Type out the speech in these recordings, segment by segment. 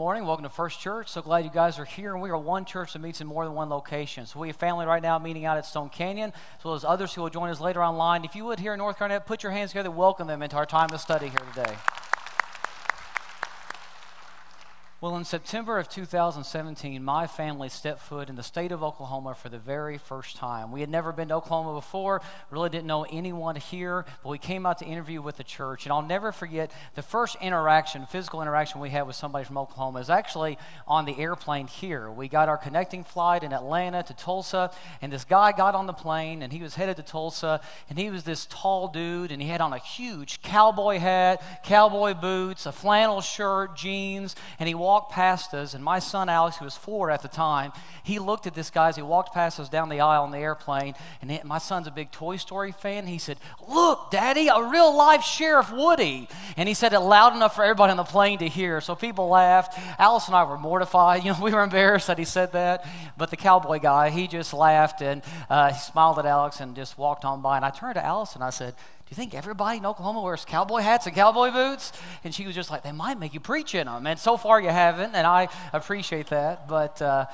morning. Welcome to First Church. So glad you guys are here. And we are one church that meets in more than one location. So we have family right now meeting out at Stone Canyon, as well as others who will join us later online. If you would here in North Garnett, put your hands together, welcome them into our time of study here today. Well, in September of 2017, my family stepped foot in the state of Oklahoma for the very first time. We had never been to Oklahoma before, really didn't know anyone here, but we came out to interview with the church. And I'll never forget the first interaction, physical interaction we had with somebody from Oklahoma is actually on the airplane here. We got our connecting flight in Atlanta to Tulsa, and this guy got on the plane and he was headed to Tulsa, and he was this tall dude, and he had on a huge cowboy hat, cowboy boots, a flannel shirt, jeans, and he walked walked past us, and my son Alex, who was four at the time, he looked at this guy as he walked past us down the aisle on the airplane. And my son's a big Toy Story fan. He said, Look, Daddy, a real life Sheriff Woody. And he said it loud enough for everybody on the plane to hear. So people laughed. Alice and I were mortified. You know, we were embarrassed that he said that. But the cowboy guy, he just laughed and uh, he smiled at Alex and just walked on by. And I turned to Alice and I said, you think everybody in Oklahoma wears cowboy hats and cowboy boots? And she was just like, They might make you preach in them. And so far you haven't, and I appreciate that. But uh,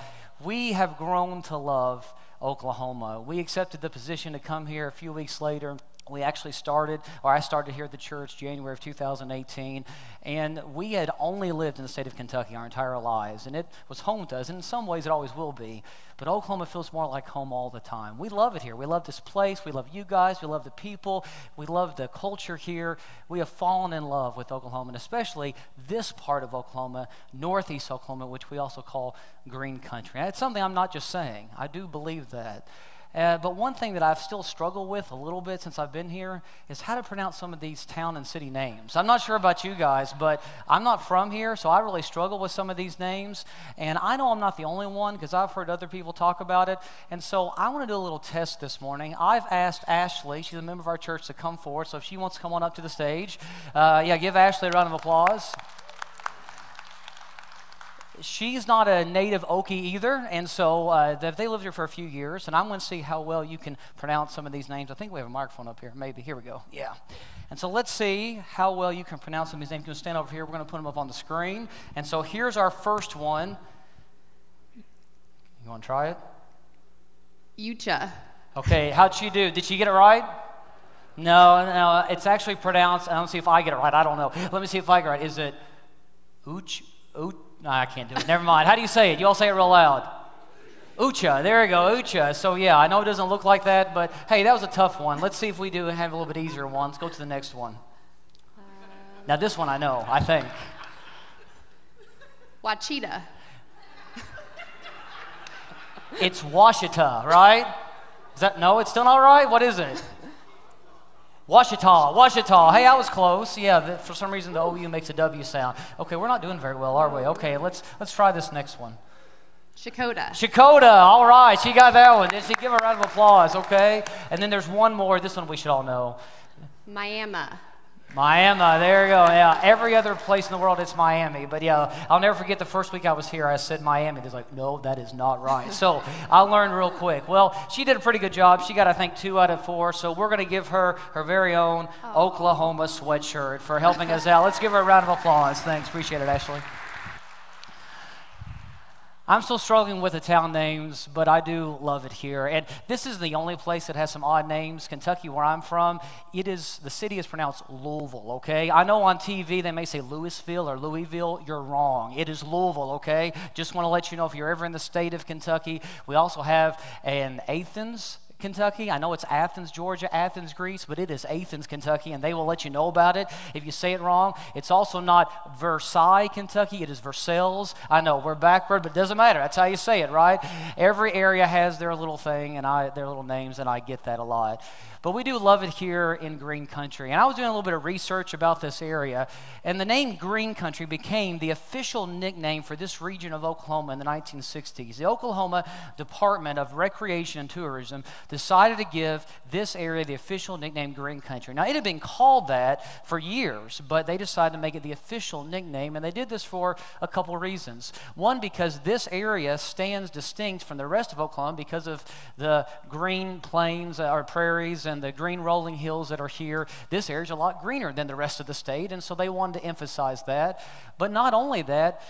we have grown to love Oklahoma. We accepted the position to come here a few weeks later we actually started, or I started here at the church January of 2018, and we had only lived in the state of Kentucky our entire lives, and it was home to us, and in some ways it always will be. But Oklahoma feels more like home all the time. We love it here. We love this place. We love you guys. We love the people. We love the culture here. We have fallen in love with Oklahoma, and especially this part of Oklahoma, northeast Oklahoma, which we also call green country. And it's something I'm not just saying, I do believe that. Uh, but one thing that I've still struggled with a little bit since I've been here is how to pronounce some of these town and city names. I'm not sure about you guys, but I'm not from here, so I really struggle with some of these names. And I know I'm not the only one because I've heard other people talk about it. And so I want to do a little test this morning. I've asked Ashley, she's a member of our church, to come forward. So if she wants to come on up to the stage, uh, yeah, give Ashley a round of applause she's not a native Okie either, and so uh, they lived here for a few years, and I'm going to see how well you can pronounce some of these names. I think we have a microphone up here, maybe. Here we go. Yeah. And so let's see how well you can pronounce some of these names. You can stand over here. We're going to put them up on the screen. And so here's our first one. You want to try it? Ucha. Okay, how'd she do? Did she get it right? No, no, it's actually pronounced. I don't see if I get it right. I don't know. Let me see if I get it right. Is it Uch? Uch? No, I can't do it. Never mind. How do you say it? You all say it real loud. Ucha. There we go. Ucha. So, yeah, I know it doesn't look like that, but hey, that was a tough one. Let's see if we do have a little bit easier one. Let's go to the next one. Now, this one I know, I think. Wachita. It's Washita, right? Is that no? It's still not right. What is it? Washita, Washita. Hey, I was close. Yeah, for some reason the OU makes a W sound. Okay, we're not doing very well, are we? Okay, let's let's try this next one. Shakota. Shakota. All right, she got that one. Did she give a round of applause? Okay, and then there's one more. This one we should all know. Miami. Miami, there you go. Yeah, every other place in the world it's Miami. But yeah, I'll never forget the first week I was here, I said Miami. They're like, no, that is not right. So I learned real quick. Well, she did a pretty good job. She got, I think, two out of four. So we're going to give her her very own oh. Oklahoma sweatshirt for helping us out. Let's give her a round of applause. Thanks. Appreciate it, Ashley. I'm still struggling with the town names, but I do love it here. And this is the only place that has some odd names. Kentucky, where I'm from, it is the city is pronounced Louisville, okay? I know on TV they may say Louisville or Louisville. You're wrong. It is Louisville, okay? Just want to let you know if you're ever in the state of Kentucky, we also have an Athens, Kentucky. I know it's Athens, Georgia, Athens, Greece, but it is Athens, Kentucky, and they will let you know about it if you say it wrong. It's also not Versailles, Kentucky. It is Versailles. I know we're backward, but it doesn't matter. That's how you say it, right? Every area has their little thing and I, their little names, and I get that a lot. But we do love it here in Green Country. And I was doing a little bit of research about this area, and the name Green Country became the official nickname for this region of Oklahoma in the 1960s. The Oklahoma Department of Recreation and Tourism decided to give this area the official nickname Green Country. Now, it had been called that for years, but they decided to make it the official nickname, and they did this for a couple reasons. One, because this area stands distinct from the rest of Oklahoma because of the green plains uh, or prairies and and the green rolling hills that are here, this area's a lot greener than the rest of the state, and so they wanted to emphasize that. But not only that,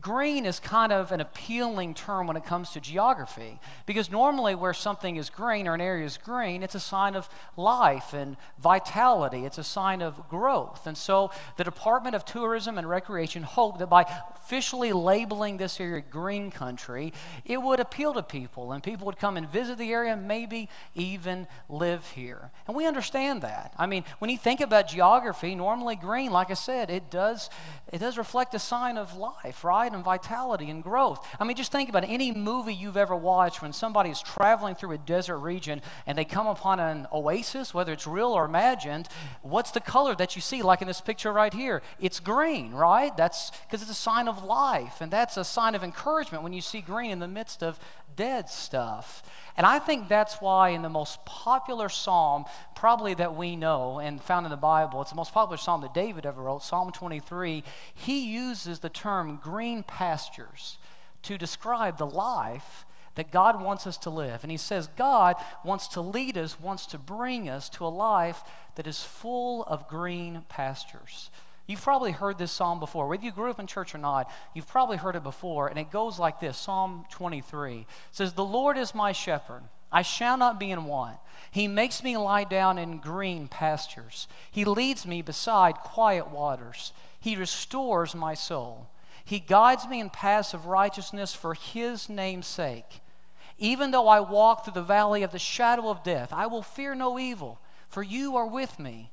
green is kind of an appealing term when it comes to geography, because normally where something is green or an area is green, it's a sign of life and vitality, it's a sign of growth. And so the Department of Tourism and Recreation hoped that by officially labeling this area green country, it would appeal to people, and people would come and visit the area, and maybe even live here. And we understand that. I mean, when you think about geography, normally green, like I said, it does it does reflect a sign of life, right? And vitality and growth. I mean, just think about it. any movie you've ever watched when somebody is traveling through a desert region and they come upon an oasis, whether it's real or imagined, what's the color that you see? Like in this picture right here, it's green, right? That's because it's a sign of life, and that's a sign of encouragement when you see green in the midst of dead stuff. And I think that's why, in the most popular psalm, probably that we know and found in the Bible, it's the most popular psalm that David ever wrote, Psalm 23, he uses the term green pastures to describe the life that God wants us to live. And he says God wants to lead us, wants to bring us to a life that is full of green pastures. You've probably heard this psalm before. Whether you grew up in church or not, you've probably heard it before. And it goes like this Psalm 23 says, The Lord is my shepherd. I shall not be in want. He makes me lie down in green pastures. He leads me beside quiet waters. He restores my soul. He guides me in paths of righteousness for his name's sake. Even though I walk through the valley of the shadow of death, I will fear no evil, for you are with me.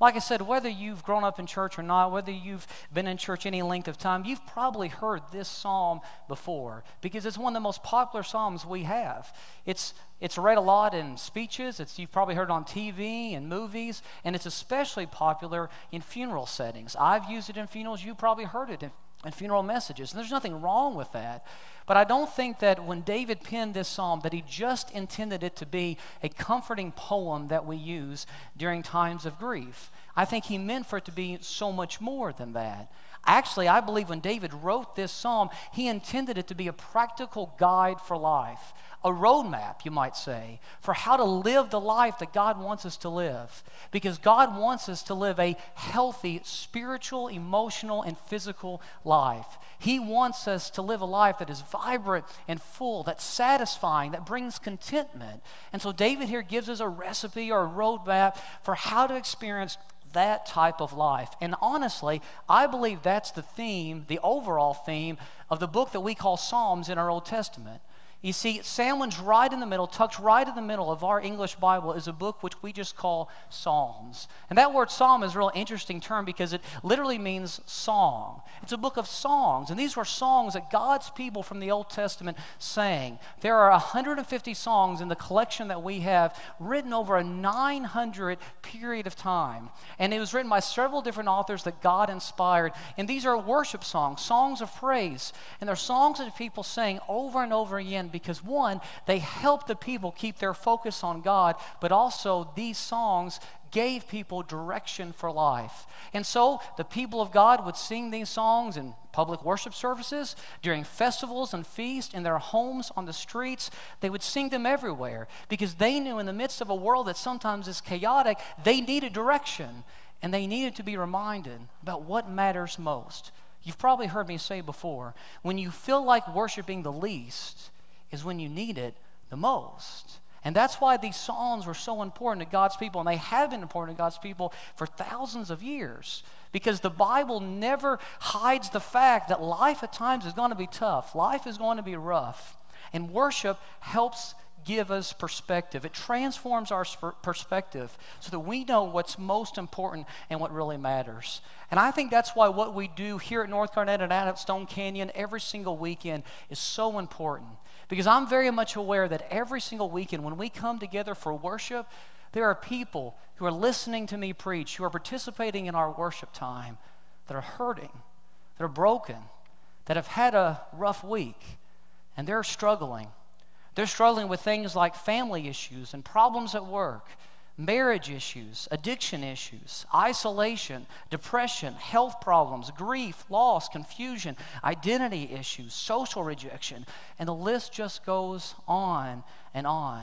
Like I said, whether you've grown up in church or not, whether you've been in church any length of time, you've probably heard this psalm before because it's one of the most popular psalms we have. It's, it's read a lot in speeches, it's, you've probably heard it on TV and movies, and it's especially popular in funeral settings. I've used it in funerals, you probably heard it in, in funeral messages, and there's nothing wrong with that. But I don't think that when David penned this psalm that he just intended it to be a comforting poem that we use during times of grief. I think he meant for it to be so much more than that. Actually, I believe when David wrote this psalm, he intended it to be a practical guide for life, a roadmap, you might say, for how to live the life that God wants us to live. Because God wants us to live a healthy spiritual, emotional, and physical life. He wants us to live a life that is vibrant and full, that's satisfying, that brings contentment. And so David here gives us a recipe or a roadmap for how to experience that type of life. And honestly, I believe that's the theme, the overall theme of the book that we call Psalms in our Old Testament. You see, sandwiched right in the middle, tucked right in the middle of our English Bible, is a book which we just call Psalms. And that word psalm is a real interesting term because it literally means song. It's a book of songs. And these were songs that God's people from the Old Testament sang. There are 150 songs in the collection that we have written over a 900 period of time. And it was written by several different authors that God inspired. And these are worship songs, songs of praise. And they're songs that people sang over and over again because one, they helped the people keep their focus on God, but also these songs gave people direction for life. And so the people of God would sing these songs in public worship services, during festivals and feasts, in their homes, on the streets. They would sing them everywhere because they knew in the midst of a world that sometimes is chaotic, they needed direction and they needed to be reminded about what matters most. You've probably heard me say before when you feel like worshiping the least, is when you need it the most. And that's why these Psalms were so important to God's people, and they have been important to God's people for thousands of years. Because the Bible never hides the fact that life at times is going to be tough, life is going to be rough. And worship helps give us perspective. It transforms our perspective so that we know what's most important and what really matters. And I think that's why what we do here at North Garnett and out at Stone Canyon every single weekend is so important. Because I'm very much aware that every single weekend when we come together for worship, there are people who are listening to me preach, who are participating in our worship time, that are hurting, that are broken, that have had a rough week. and they're struggling. They're struggling with things like family issues and problems at work, marriage issues, addiction issues, isolation, depression, health problems, grief, loss, confusion, identity issues, social rejection, and the list just goes on and on.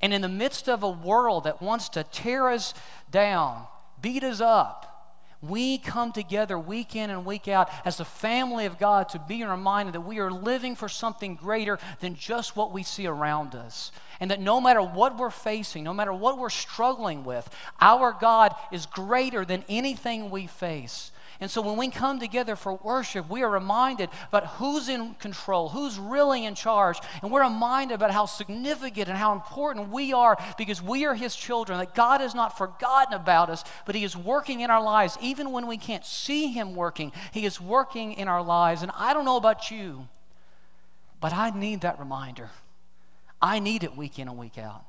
And in the midst of a world that wants to tear us down, beat us up, we come together week in and week out as the family of God to be reminded that we are living for something greater than just what we see around us. And that no matter what we're facing, no matter what we're struggling with, our God is greater than anything we face. And so when we come together for worship, we are reminded about who's in control, who's really in charge, and we're reminded about how significant and how important we are because we are His children, that God has not forgotten about us, but He is working in our lives. Even when we can't see Him working, He is working in our lives. And I don't know about you, but I need that reminder. I need it week in and week out.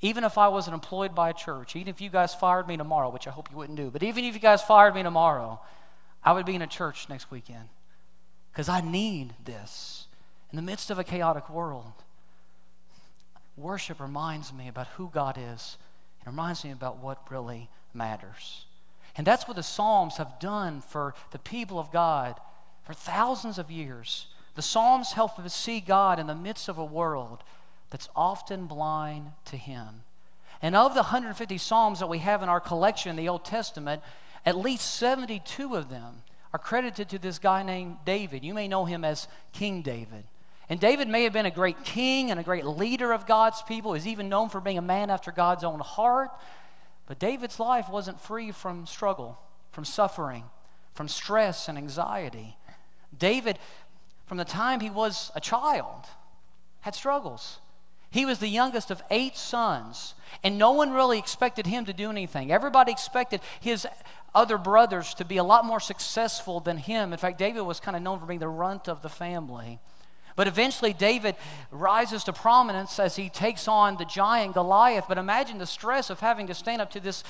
Even if I wasn't employed by a church, even if you guys fired me tomorrow, which I hope you wouldn't do, but even if you guys fired me tomorrow, I would be in a church next weekend because I need this. In the midst of a chaotic world, worship reminds me about who God is. It reminds me about what really matters. And that's what the Psalms have done for the people of God for thousands of years. The Psalms help us see God in the midst of a world that's often blind to Him. And of the 150 Psalms that we have in our collection in the Old Testament, at least 72 of them are credited to this guy named David. You may know him as King David. And David may have been a great king and a great leader of God's people. He's even known for being a man after God's own heart. But David's life wasn't free from struggle, from suffering, from stress and anxiety. David, from the time he was a child, had struggles. He was the youngest of eight sons, and no one really expected him to do anything. Everybody expected his other brothers to be a lot more successful than him. In fact, David was kind of known for being the runt of the family. But eventually, David rises to prominence as he takes on the giant Goliath. But imagine the stress of having to stand up to this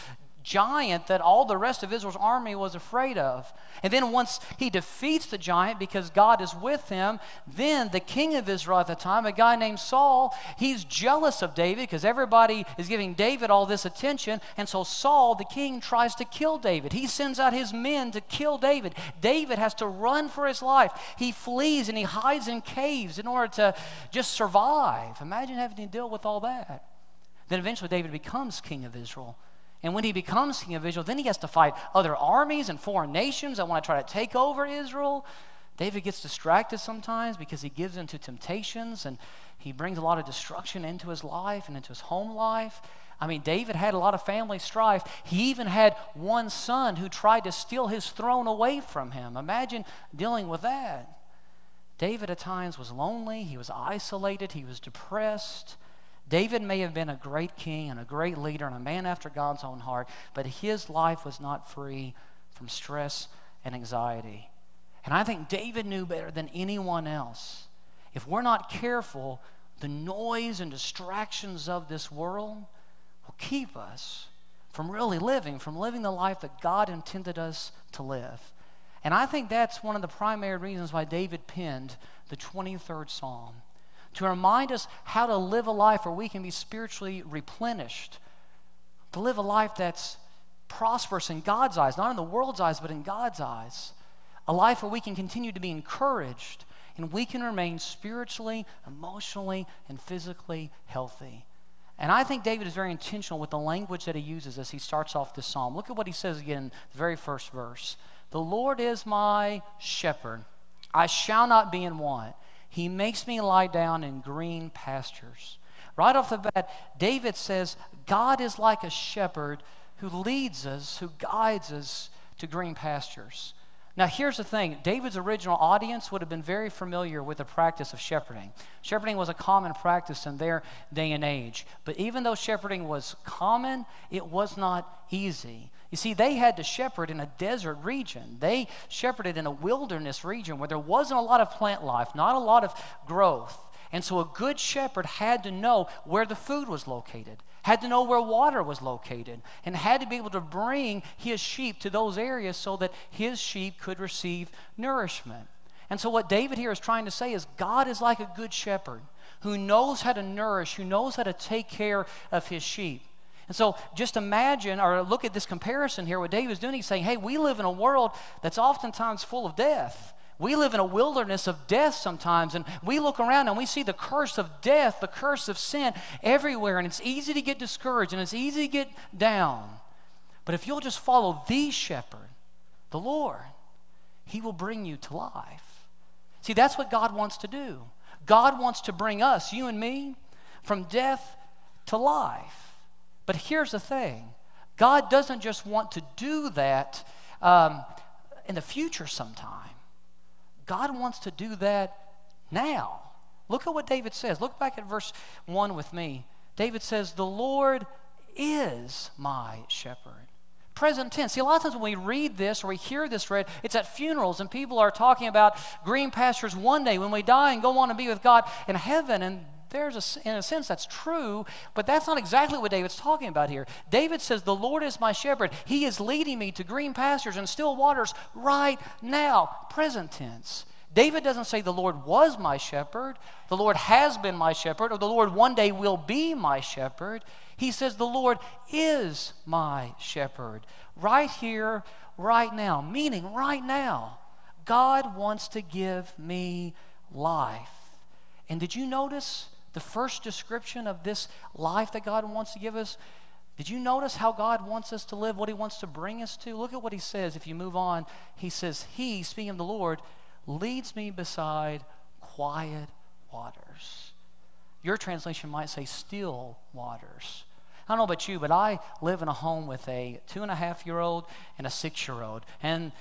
giant that all the rest of Israel's army was afraid of. And then once he defeats the giant because God is with him, then the king of Israel at the time, a guy named Saul, he's jealous of David because everybody is giving David all this attention. And so Saul, the king, tries to kill David. He sends out his men to kill David. David has to run for his life. He flees and he hides in caves in order to just survive. Imagine having to deal with all that. Then eventually David becomes king of Israel. And when he becomes king of Israel, then he has to fight other armies and foreign nations that want to try to take over Israel. David gets distracted sometimes because he gives into temptations and he brings a lot of destruction into his life and into his home life. I mean, David had a lot of family strife. He even had one son who tried to steal his throne away from him. Imagine dealing with that. David at times was lonely, he was isolated, he was depressed. David may have been a great king and a great leader and a man after God's own heart, but his life was not free from stress and anxiety. And I think David knew better than anyone else. If we're not careful, the noise and distractions of this world will keep us from really living, from living the life that God intended us to live. And I think that's one of the primary reasons why David penned the 23rd Psalm to remind us how to live a life where we can be spiritually replenished, to live a life that's prosperous in God's eyes, not in the world's eyes, but in God's eyes. A life where we can continue to be encouraged and we can remain spiritually, emotionally, and physically healthy. And I think David is very intentional with the language that he uses as he starts off this psalm. Look at what he says again in the very first verse The Lord is my shepherd, I shall not be in want. He makes me lie down in green pastures. Right off the bat, David says, God is like a shepherd who leads us, who guides us to green pastures. Now, here's the thing David's original audience would have been very familiar with the practice of shepherding. Shepherding was a common practice in their day and age. But even though shepherding was common, it was not easy. You see, they had to shepherd in a desert region. They shepherded in a wilderness region where there wasn't a lot of plant life, not a lot of growth. And so a good shepherd had to know where the food was located, had to know where water was located, and had to be able to bring his sheep to those areas so that his sheep could receive nourishment. And so, what David here is trying to say is God is like a good shepherd who knows how to nourish, who knows how to take care of his sheep. And so, just imagine or look at this comparison here. What David David's doing, he's saying, hey, we live in a world that's oftentimes full of death. We live in a wilderness of death sometimes, and we look around and we see the curse of death, the curse of sin everywhere, and it's easy to get discouraged and it's easy to get down. But if you'll just follow the shepherd, the Lord, he will bring you to life. See, that's what God wants to do. God wants to bring us, you and me, from death to life. But here's the thing God doesn't just want to do that um, in the future sometime. God wants to do that now. Look at what David says. Look back at verse 1 with me. David says, The Lord is my shepherd. Present tense. See, a lot of times when we read this or we hear this read, it's at funerals and people are talking about green pastures one day when we die and go on to be with God in heaven. And there's a, in a sense that's true, but that's not exactly what David's talking about here. David says, The Lord is my shepherd. He is leading me to green pastures and still waters right now, present tense. David doesn't say, The Lord was my shepherd, the Lord has been my shepherd, or the Lord one day will be my shepherd. He says, The Lord is my shepherd. Right here, right now. Meaning, right now, God wants to give me life. And did you notice the first description of this life that God wants to give us, did you notice how God wants us to live, what He wants to bring us to? Look at what He says. If you move on, He says, He, speaking of the Lord, leads me beside quiet waters. Your translation might say still waters. I don't know about you, but I live in a home with a two and a half year old and a six year old. And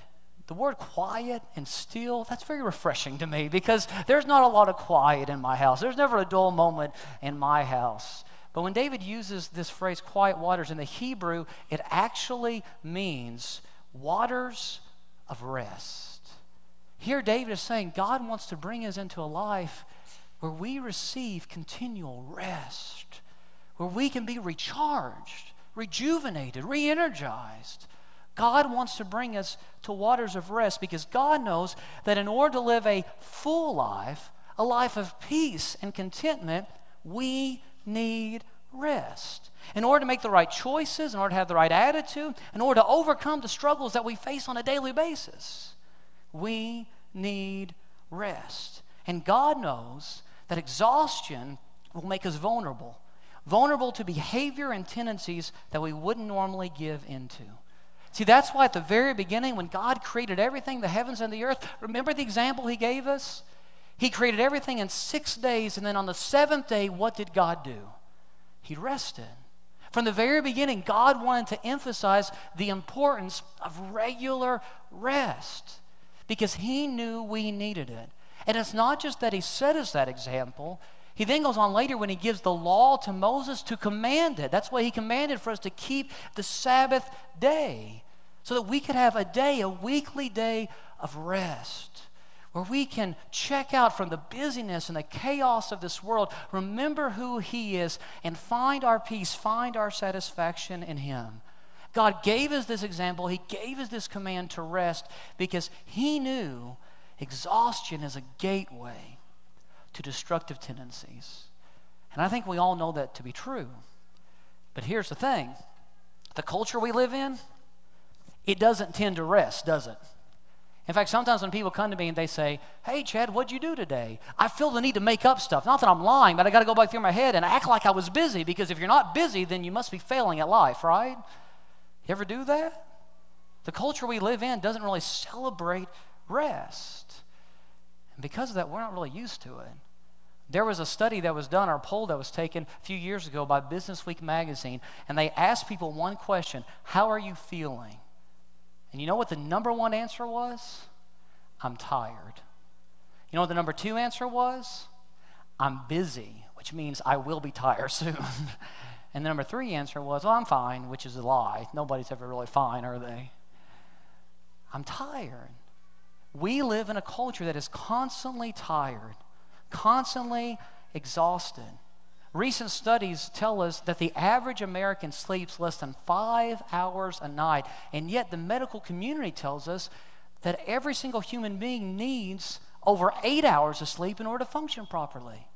the word quiet and still, that's very refreshing to me because there's not a lot of quiet in my house. There's never a dull moment in my house. But when David uses this phrase, quiet waters, in the Hebrew, it actually means waters of rest. Here, David is saying God wants to bring us into a life where we receive continual rest, where we can be recharged, rejuvenated, re energized God wants to bring us to waters of rest because God knows that in order to live a full life, a life of peace and contentment, we need rest. In order to make the right choices, in order to have the right attitude, in order to overcome the struggles that we face on a daily basis, we need rest. And God knows that exhaustion will make us vulnerable, vulnerable to behavior and tendencies that we wouldn't normally give into. See, that's why at the very beginning, when God created everything, the heavens and the earth, remember the example He gave us? He created everything in six days, and then on the seventh day, what did God do? He rested. From the very beginning, God wanted to emphasize the importance of regular rest because He knew we needed it. And it's not just that He set us that example, he then goes on later when he gives the law to Moses to command it. That's why he commanded for us to keep the Sabbath day so that we could have a day, a weekly day of rest where we can check out from the busyness and the chaos of this world, remember who He is, and find our peace, find our satisfaction in Him. God gave us this example, He gave us this command to rest because He knew exhaustion is a gateway to destructive tendencies. And I think we all know that to be true. But here's the thing the culture we live in, it doesn't tend to rest, does it? In fact, sometimes when people come to me and they say, Hey, Chad, what'd you do today? I feel the need to make up stuff. Not that I'm lying, but I got to go back through my head and act like I was busy because if you're not busy, then you must be failing at life, right? You ever do that? The culture we live in doesn't really celebrate rest. And because of that, we're not really used to it. There was a study that was done, or a poll that was taken a few years ago by Business Week magazine, and they asked people one question How are you feeling? And you know what the number one answer was? I'm tired. You know what the number two answer was? I'm busy, which means I will be tired soon. and the number three answer was, Well, I'm fine, which is a lie. Nobody's ever really fine, are they? I'm tired. We live in a culture that is constantly tired, constantly exhausted. Recent studies tell us that the average American sleeps less than five hours a night, and yet the medical community tells us that every single human being needs over eight hours of sleep in order to function properly.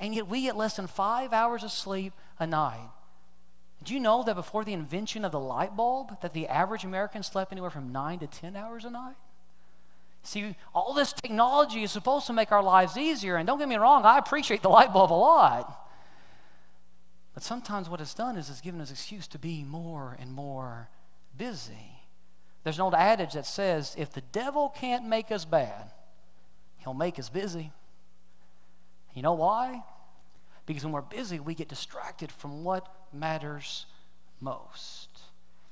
And yet we get less than five hours of sleep a night. Do you know that before the invention of the light bulb, that the average American slept anywhere from nine to 10 hours a night? See, all this technology is supposed to make our lives easier. And don't get me wrong, I appreciate the light bulb a lot. But sometimes what it's done is it's given us excuse to be more and more busy. There's an old adage that says if the devil can't make us bad, he'll make us busy. You know why? Because when we're busy, we get distracted from what matters most.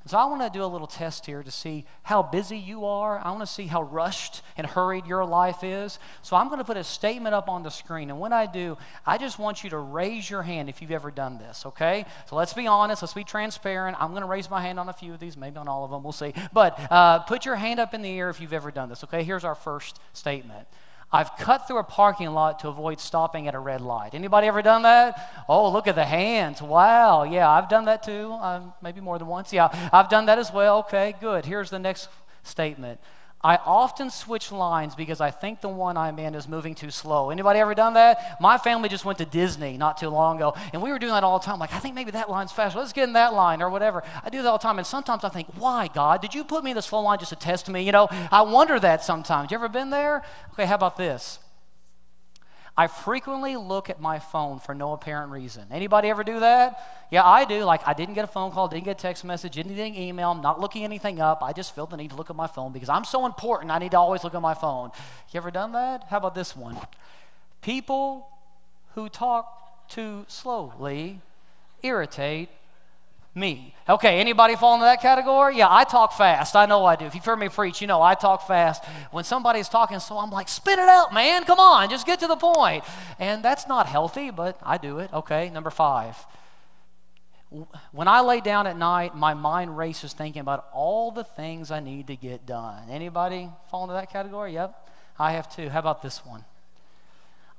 So I want to do a little test here to see how busy you are. I want to see how rushed and hurried your life is. So I'm going to put a statement up on the screen. And when I do, I just want you to raise your hand if you've ever done this, okay? So let's be honest. Let's be transparent. I'm going to raise my hand on a few of these, maybe on all of them. We'll see. But uh, put your hand up in the air if you've ever done this, okay? Here's our first statement. I've cut through a parking lot to avoid stopping at a red light. Anybody ever done that? Oh, look at the hands. Wow. Yeah, I've done that too. Um, maybe more than once. Yeah, I've done that as well. Okay, good. Here's the next statement. I often switch lines because I think the one I'm in is moving too slow. Anybody ever done that? My family just went to Disney not too long ago, and we were doing that all the time. Like, I think maybe that line's faster. Let's get in that line or whatever. I do that all the time, and sometimes I think, why, God? Did you put me in the slow line just to test me? You know, I wonder that sometimes. You ever been there? Okay, how about this? I frequently look at my phone for no apparent reason. Anybody ever do that? Yeah, I do. Like I didn't get a phone call, didn't get a text message, didn't get an email. I'm not looking anything up. I just feel the need to look at my phone because I'm so important. I need to always look at my phone. You ever done that? How about this one? People who talk too slowly irritate me. Okay, anybody fall into that category? Yeah, I talk fast. I know I do. If you've heard me preach, you know I talk fast. When somebody's talking so I'm like, spit it out, man. Come on, just get to the point. And that's not healthy, but I do it. Okay, number five. When I lay down at night, my mind races thinking about all the things I need to get done. Anybody fall into that category? Yep, I have too. How about this one?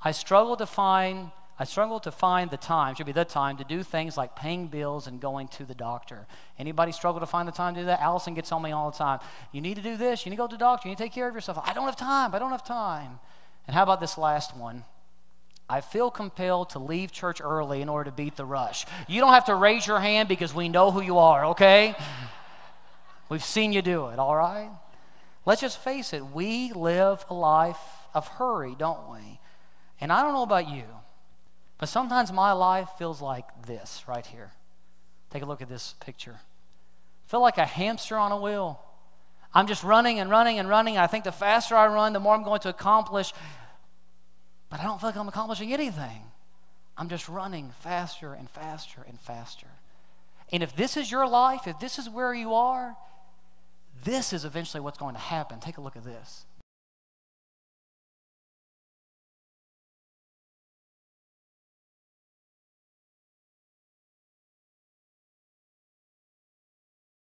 I struggle to find I struggle to find the time, should be the time, to do things like paying bills and going to the doctor. Anybody struggle to find the time to do that? Allison gets on me all the time. You need to do this. You need to go to the doctor. You need to take care of yourself. I don't have time. I don't have time. And how about this last one? I feel compelled to leave church early in order to beat the rush. You don't have to raise your hand because we know who you are, okay? We've seen you do it, all right? Let's just face it. We live a life of hurry, don't we? And I don't know about you. But sometimes my life feels like this right here. Take a look at this picture. I feel like a hamster on a wheel. I'm just running and running and running. I think the faster I run, the more I'm going to accomplish. But I don't feel like I'm accomplishing anything. I'm just running faster and faster and faster. And if this is your life, if this is where you are, this is eventually what's going to happen. Take a look at this.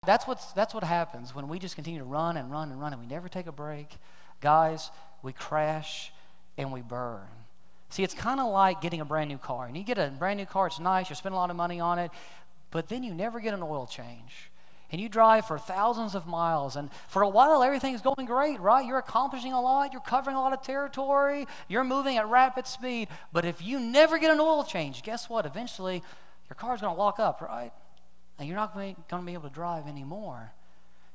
That's, what's, that's what happens when we just continue to run and run and run and we never take a break. Guys, we crash and we burn. See, it's kind of like getting a brand new car. And you get a brand new car, it's nice, you spend a lot of money on it, but then you never get an oil change. And you drive for thousands of miles, and for a while everything's going great, right? You're accomplishing a lot, you're covering a lot of territory, you're moving at rapid speed. But if you never get an oil change, guess what? Eventually, your car's going to lock up, right? And you're not going to be able to drive anymore.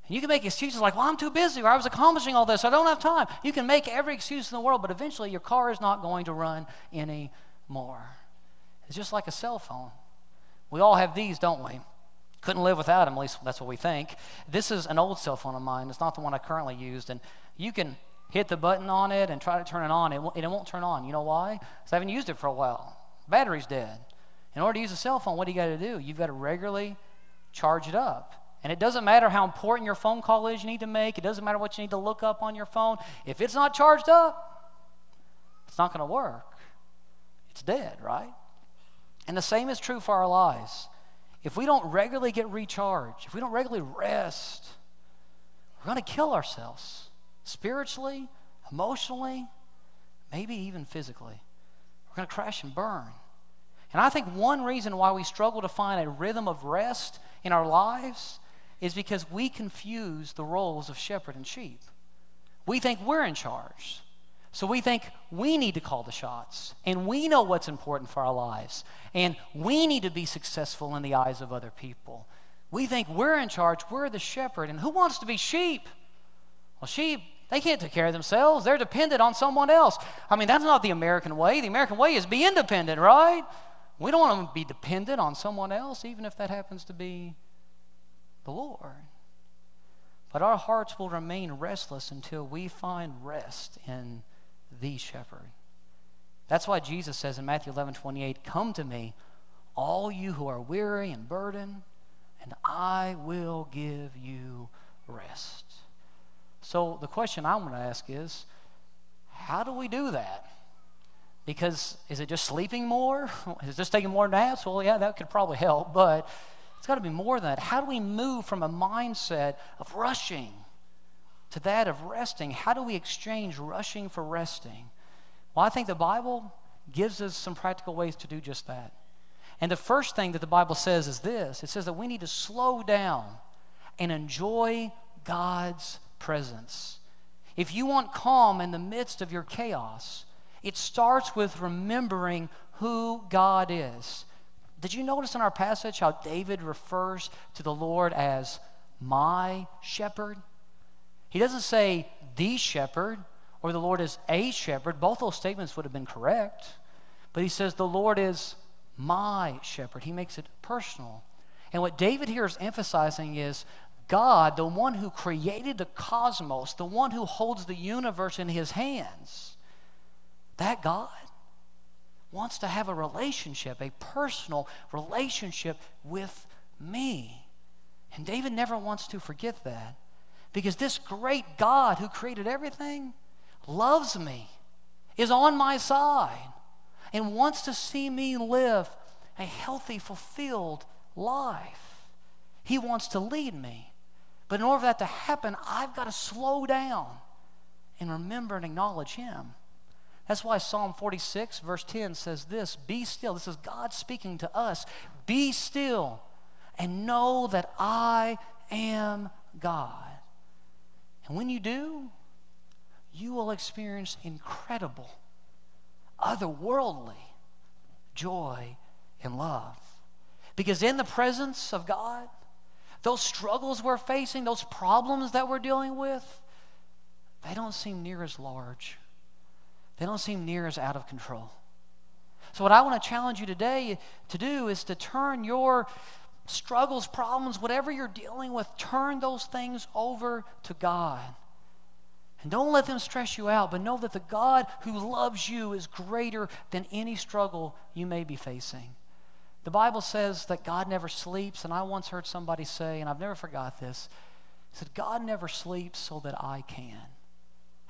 And you can make excuses like, well, I'm too busy, or I was accomplishing all this, I don't have time. You can make every excuse in the world, but eventually your car is not going to run anymore. It's just like a cell phone. We all have these, don't we? Couldn't live without them, at least that's what we think. This is an old cell phone of mine. It's not the one I currently used. And you can hit the button on it and try to turn it on, and it won't turn on. You know why? Because I haven't used it for a while. Battery's dead. In order to use a cell phone, what do you got to do? You've got to regularly charge it up. And it doesn't matter how important your phone call is you need to make, it doesn't matter what you need to look up on your phone. If it's not charged up, it's not going to work. It's dead, right? And the same is true for our lives. If we don't regularly get recharged, if we don't regularly rest, we're going to kill ourselves spiritually, emotionally, maybe even physically. We're going to crash and burn. And I think one reason why we struggle to find a rhythm of rest in our lives is because we confuse the roles of shepherd and sheep. We think we're in charge. So we think we need to call the shots, and we know what's important for our lives, and we need to be successful in the eyes of other people. We think we're in charge, we're the shepherd, and who wants to be sheep? Well, sheep, they can't take care of themselves, they're dependent on someone else. I mean, that's not the American way. The American way is be independent, right? We don't want to be dependent on someone else, even if that happens to be the Lord. But our hearts will remain restless until we find rest in the shepherd. That's why Jesus says in Matthew 11 28, Come to me, all you who are weary and burdened, and I will give you rest. So the question I'm going to ask is how do we do that? Because is it just sleeping more? Is it just taking more naps? Well, yeah, that could probably help, but it's got to be more than that. How do we move from a mindset of rushing to that of resting. How do we exchange rushing for resting? Well, I think the Bible gives us some practical ways to do just that. And the first thing that the Bible says is this it says that we need to slow down and enjoy God's presence. If you want calm in the midst of your chaos, it starts with remembering who God is. Did you notice in our passage how David refers to the Lord as my shepherd? He doesn't say the shepherd or the Lord is a shepherd. Both those statements would have been correct. But he says the Lord is my shepherd. He makes it personal. And what David here is emphasizing is God, the one who created the cosmos, the one who holds the universe in his hands, that God wants to have a relationship, a personal relationship with me. And David never wants to forget that. Because this great God who created everything loves me, is on my side, and wants to see me live a healthy, fulfilled life. He wants to lead me. But in order for that to happen, I've got to slow down and remember and acknowledge Him. That's why Psalm 46, verse 10 says this Be still. This is God speaking to us. Be still and know that I am God. And when you do, you will experience incredible, otherworldly joy and love. Because in the presence of God, those struggles we're facing, those problems that we're dealing with, they don't seem near as large. They don't seem near as out of control. So, what I want to challenge you today to do is to turn your struggles, problems, whatever you're dealing with, turn those things over to God. And don't let them stress you out, but know that the God who loves you is greater than any struggle you may be facing. The Bible says that God never sleeps, and I once heard somebody say, and I've never forgot this, said, God never sleeps so that I can.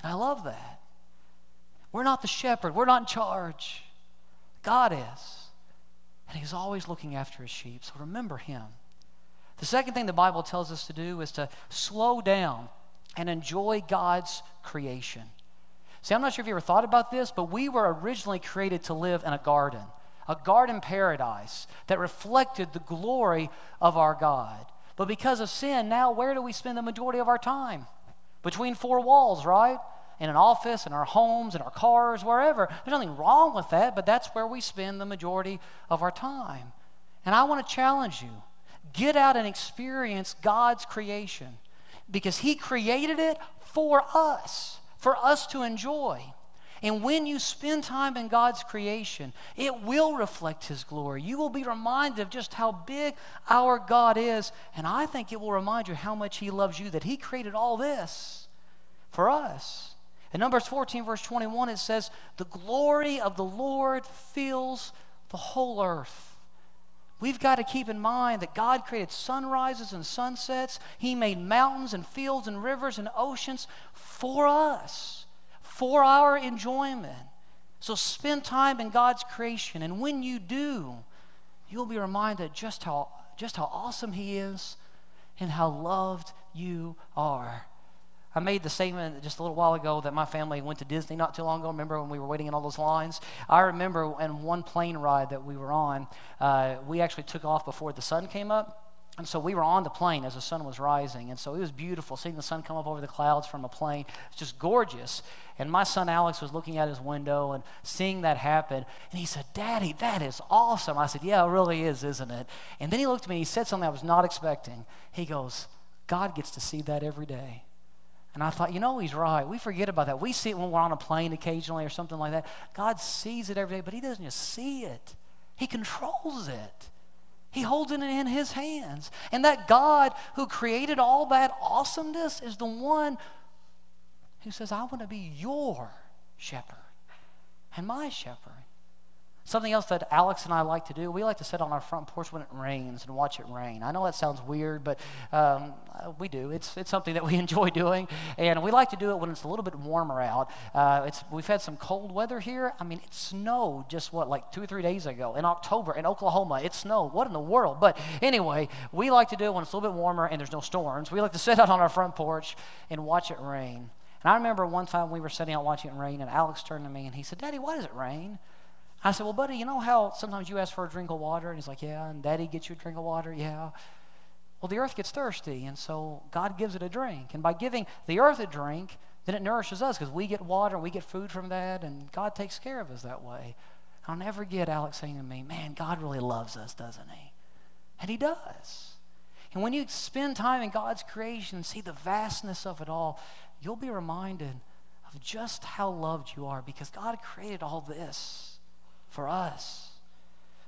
And I love that. We're not the shepherd, we're not in charge. God is. And he's always looking after his sheep. So remember him. The second thing the Bible tells us to do is to slow down and enjoy God's creation. See, I'm not sure if you ever thought about this, but we were originally created to live in a garden, a garden paradise that reflected the glory of our God. But because of sin, now where do we spend the majority of our time? Between four walls, right? In an office, in our homes, in our cars, wherever. There's nothing wrong with that, but that's where we spend the majority of our time. And I want to challenge you get out and experience God's creation because He created it for us, for us to enjoy. And when you spend time in God's creation, it will reflect His glory. You will be reminded of just how big our God is. And I think it will remind you how much He loves you, that He created all this for us. In Numbers 14, verse 21, it says, The glory of the Lord fills the whole earth. We've got to keep in mind that God created sunrises and sunsets. He made mountains and fields and rivers and oceans for us, for our enjoyment. So spend time in God's creation. And when you do, you'll be reminded just how, just how awesome He is and how loved you are. I made the statement just a little while ago that my family went to Disney not too long ago. Remember when we were waiting in all those lines? I remember in one plane ride that we were on, uh, we actually took off before the sun came up. And so we were on the plane as the sun was rising. And so it was beautiful seeing the sun come up over the clouds from a plane. It's just gorgeous. And my son Alex was looking out his window and seeing that happen. And he said, Daddy, that is awesome. I said, Yeah, it really is, isn't it? And then he looked at me and he said something I was not expecting. He goes, God gets to see that every day. And I thought, you know, he's right. We forget about that. We see it when we're on a plane occasionally or something like that. God sees it every day, but he doesn't just see it, he controls it. He holds it in his hands. And that God who created all that awesomeness is the one who says, I want to be your shepherd and my shepherd. Something else that Alex and I like to do, we like to sit on our front porch when it rains and watch it rain. I know that sounds weird, but um, we do. It's, it's something that we enjoy doing, and we like to do it when it's a little bit warmer out. Uh, it's, we've had some cold weather here. I mean, it snowed just what, like two or three days ago in October in Oklahoma. It snowed. What in the world? But anyway, we like to do it when it's a little bit warmer and there's no storms. We like to sit out on our front porch and watch it rain. And I remember one time we were sitting out watching it rain, and Alex turned to me and he said, Daddy, why does it rain? I said, Well, buddy, you know how sometimes you ask for a drink of water? And he's like, Yeah. And daddy gets you a drink of water? Yeah. Well, the earth gets thirsty, and so God gives it a drink. And by giving the earth a drink, then it nourishes us because we get water and we get food from that, and God takes care of us that way. I'll never get Alex saying to me, Man, God really loves us, doesn't He? And He does. And when you spend time in God's creation and see the vastness of it all, you'll be reminded of just how loved you are because God created all this for us.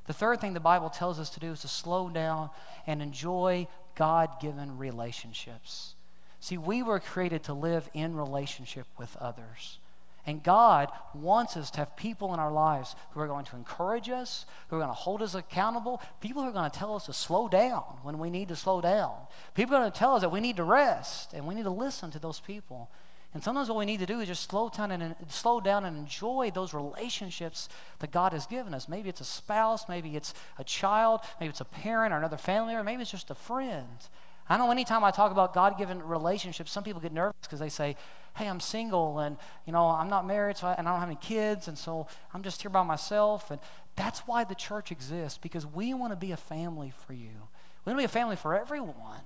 The third thing the Bible tells us to do is to slow down and enjoy God given relationships. See, we were created to live in relationship with others. And God wants us to have people in our lives who are going to encourage us, who are going to hold us accountable, people who are going to tell us to slow down when we need to slow down. People are going to tell us that we need to rest, and we need to listen to those people. And sometimes what we need to do is just slow down and slow down and enjoy those relationships that God has given us. Maybe it's a spouse, maybe it's a child, maybe it's a parent or another family member, maybe it's just a friend. I know anytime I talk about God-given relationships, some people get nervous because they say, "Hey, I'm single and you know I'm not married, so I, and I don't have any kids, and so I'm just here by myself." And that's why the church exists because we want to be a family for you. We want to be a family for everyone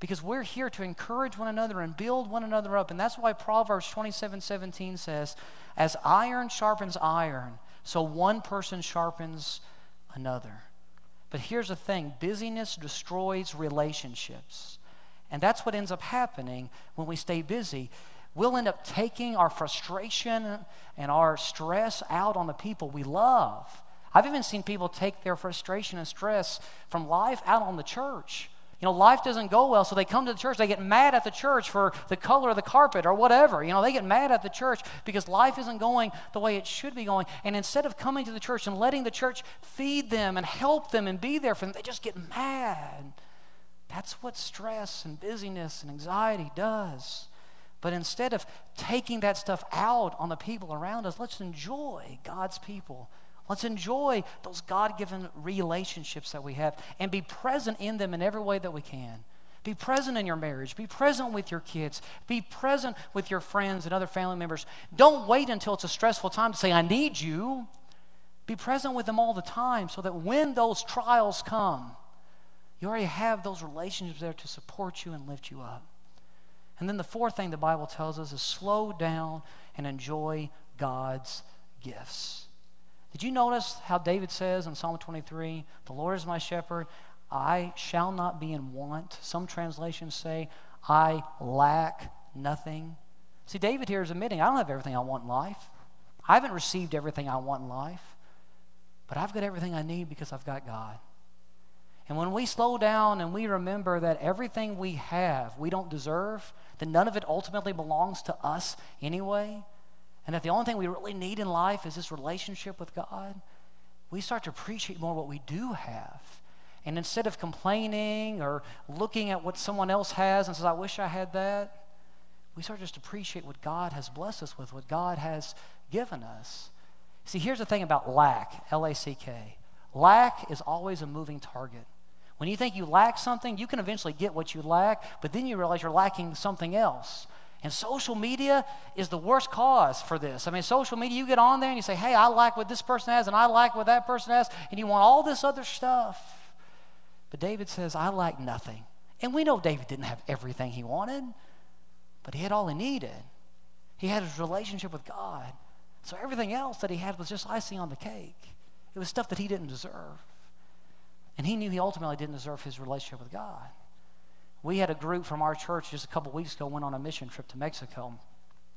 because we're here to encourage one another and build one another up. And that's why Proverbs 27 17 says, As iron sharpens iron, so one person sharpens another. But here's the thing busyness destroys relationships. And that's what ends up happening when we stay busy. We'll end up taking our frustration and our stress out on the people we love. I've even seen people take their frustration and stress from life out on the church. You know, life doesn't go well, so they come to the church. They get mad at the church for the color of the carpet or whatever. You know, they get mad at the church because life isn't going the way it should be going. And instead of coming to the church and letting the church feed them and help them and be there for them, they just get mad. That's what stress and busyness and anxiety does. But instead of taking that stuff out on the people around us, let's enjoy God's people Let's enjoy those God given relationships that we have and be present in them in every way that we can. Be present in your marriage. Be present with your kids. Be present with your friends and other family members. Don't wait until it's a stressful time to say, I need you. Be present with them all the time so that when those trials come, you already have those relationships there to support you and lift you up. And then the fourth thing the Bible tells us is slow down and enjoy God's gifts. Did you notice how David says in Psalm 23, The Lord is my shepherd, I shall not be in want? Some translations say, I lack nothing. See, David here is admitting, I don't have everything I want in life. I haven't received everything I want in life, but I've got everything I need because I've got God. And when we slow down and we remember that everything we have we don't deserve, that none of it ultimately belongs to us anyway, and that the only thing we really need in life is this relationship with God, we start to appreciate more what we do have. And instead of complaining or looking at what someone else has and says, I wish I had that, we start just to appreciate what God has blessed us with, what God has given us. See, here's the thing about lack L A C K. Lack is always a moving target. When you think you lack something, you can eventually get what you lack, but then you realize you're lacking something else. And social media is the worst cause for this. I mean, social media, you get on there and you say, hey, I like what this person has and I like what that person has, and you want all this other stuff. But David says, I like nothing. And we know David didn't have everything he wanted, but he had all he needed. He had his relationship with God. So everything else that he had was just icing on the cake. It was stuff that he didn't deserve. And he knew he ultimately didn't deserve his relationship with God. We had a group from our church just a couple weeks ago went on a mission trip to Mexico.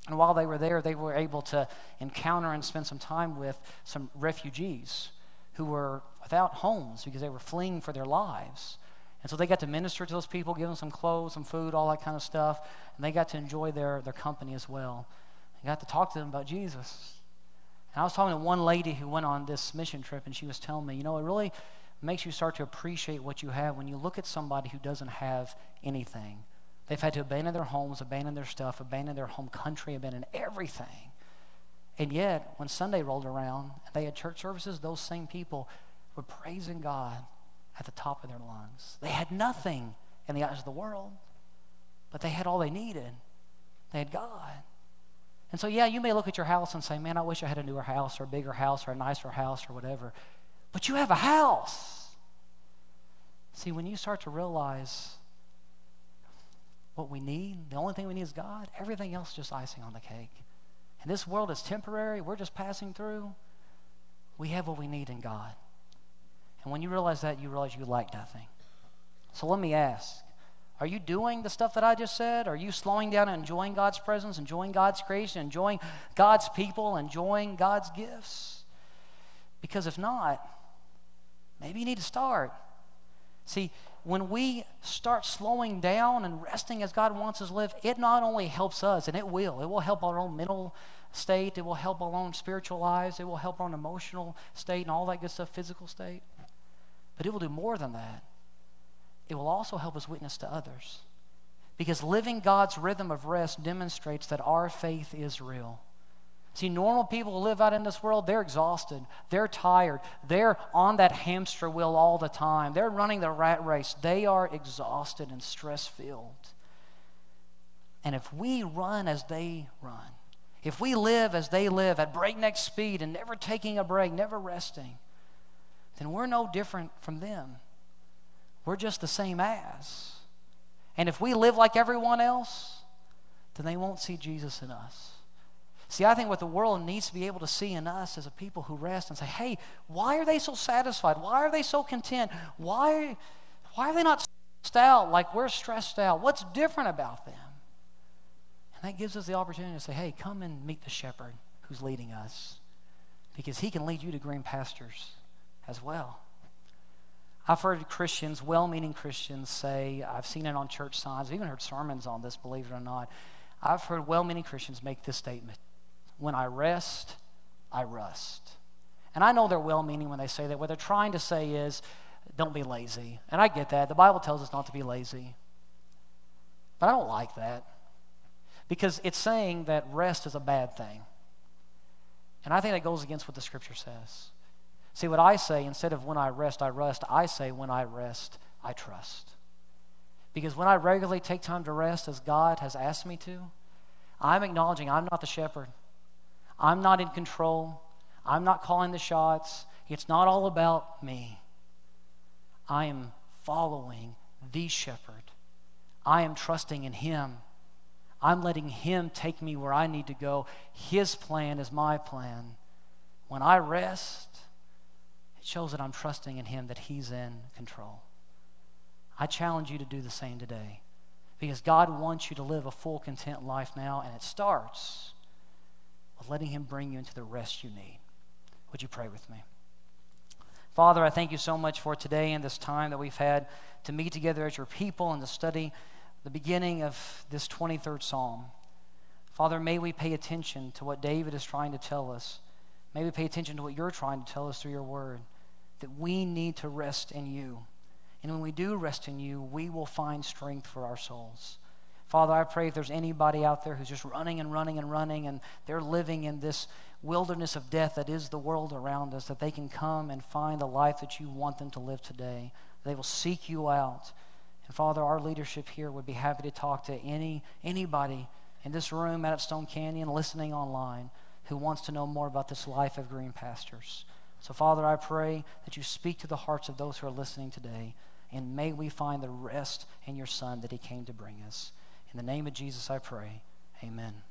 And while they were there, they were able to encounter and spend some time with some refugees who were without homes because they were fleeing for their lives. And so they got to minister to those people, give them some clothes, some food, all that kind of stuff. And they got to enjoy their, their company as well. They got to talk to them about Jesus. And I was talking to one lady who went on this mission trip, and she was telling me, you know, it really makes you start to appreciate what you have when you look at somebody who doesn't have anything. They've had to abandon their homes, abandon their stuff, abandon their home country, abandon everything. And yet, when Sunday rolled around and they had church services, those same people were praising God at the top of their lungs. They had nothing in the eyes of the world, but they had all they needed. They had God. And so, yeah, you may look at your house and say, man, I wish I had a newer house or a bigger house or a nicer house or whatever. But you have a house. See, when you start to realize what we need, the only thing we need is God, everything else is just icing on the cake. And this world is temporary, we're just passing through. We have what we need in God. And when you realize that, you realize you lack nothing. So let me ask are you doing the stuff that I just said? Are you slowing down and enjoying God's presence, enjoying God's creation, enjoying God's people, enjoying God's gifts? Because if not, maybe you need to start. See, when we start slowing down and resting as God wants us to live, it not only helps us, and it will, it will help our own mental state, it will help our own spiritual lives, it will help our own emotional state and all that good stuff, physical state. But it will do more than that. It will also help us witness to others. Because living God's rhythm of rest demonstrates that our faith is real. See, normal people who live out in this world, they're exhausted. They're tired. They're on that hamster wheel all the time. They're running the rat race. They are exhausted and stress filled. And if we run as they run, if we live as they live at breakneck speed and never taking a break, never resting, then we're no different from them. We're just the same as. And if we live like everyone else, then they won't see Jesus in us. See, I think what the world needs to be able to see in us is a people who rest and say, hey, why are they so satisfied? Why are they so content? Why, why are they not stressed out like we're stressed out? What's different about them? And that gives us the opportunity to say, hey, come and meet the shepherd who's leading us because he can lead you to green pastures as well. I've heard Christians, well meaning Christians, say, I've seen it on church signs, I've even heard sermons on this, believe it or not. I've heard well meaning Christians make this statement when I rest, I rust. And I know they're well meaning when they say that. What they're trying to say is, don't be lazy. And I get that. The Bible tells us not to be lazy. But I don't like that because it's saying that rest is a bad thing. And I think that goes against what the scripture says. See, what I say, instead of when I rest, I rust, I say when I rest, I trust. Because when I regularly take time to rest as God has asked me to, I'm acknowledging I'm not the shepherd. I'm not in control. I'm not calling the shots. It's not all about me. I am following the shepherd. I am trusting in him. I'm letting him take me where I need to go. His plan is my plan. When I rest, it shows that I'm trusting in him, that he's in control. I challenge you to do the same today because God wants you to live a full, content life now, and it starts with letting Him bring you into the rest you need. Would you pray with me? Father, I thank you so much for today and this time that we've had to meet together as your people and to study the beginning of this 23rd Psalm. Father, may we pay attention to what David is trying to tell us. May we pay attention to what you're trying to tell us through your word, that we need to rest in you. And when we do rest in you, we will find strength for our souls. Father, I pray if there's anybody out there who's just running and running and running and they're living in this wilderness of death that is the world around us, that they can come and find the life that you want them to live today. They will seek you out. And Father, our leadership here would be happy to talk to any anybody in this room out at Stone Canyon, listening online, who wants to know more about this life of green pastures. So, Father, I pray that you speak to the hearts of those who are listening today. And may we find the rest in your Son that he came to bring us. In the name of Jesus, I pray. Amen.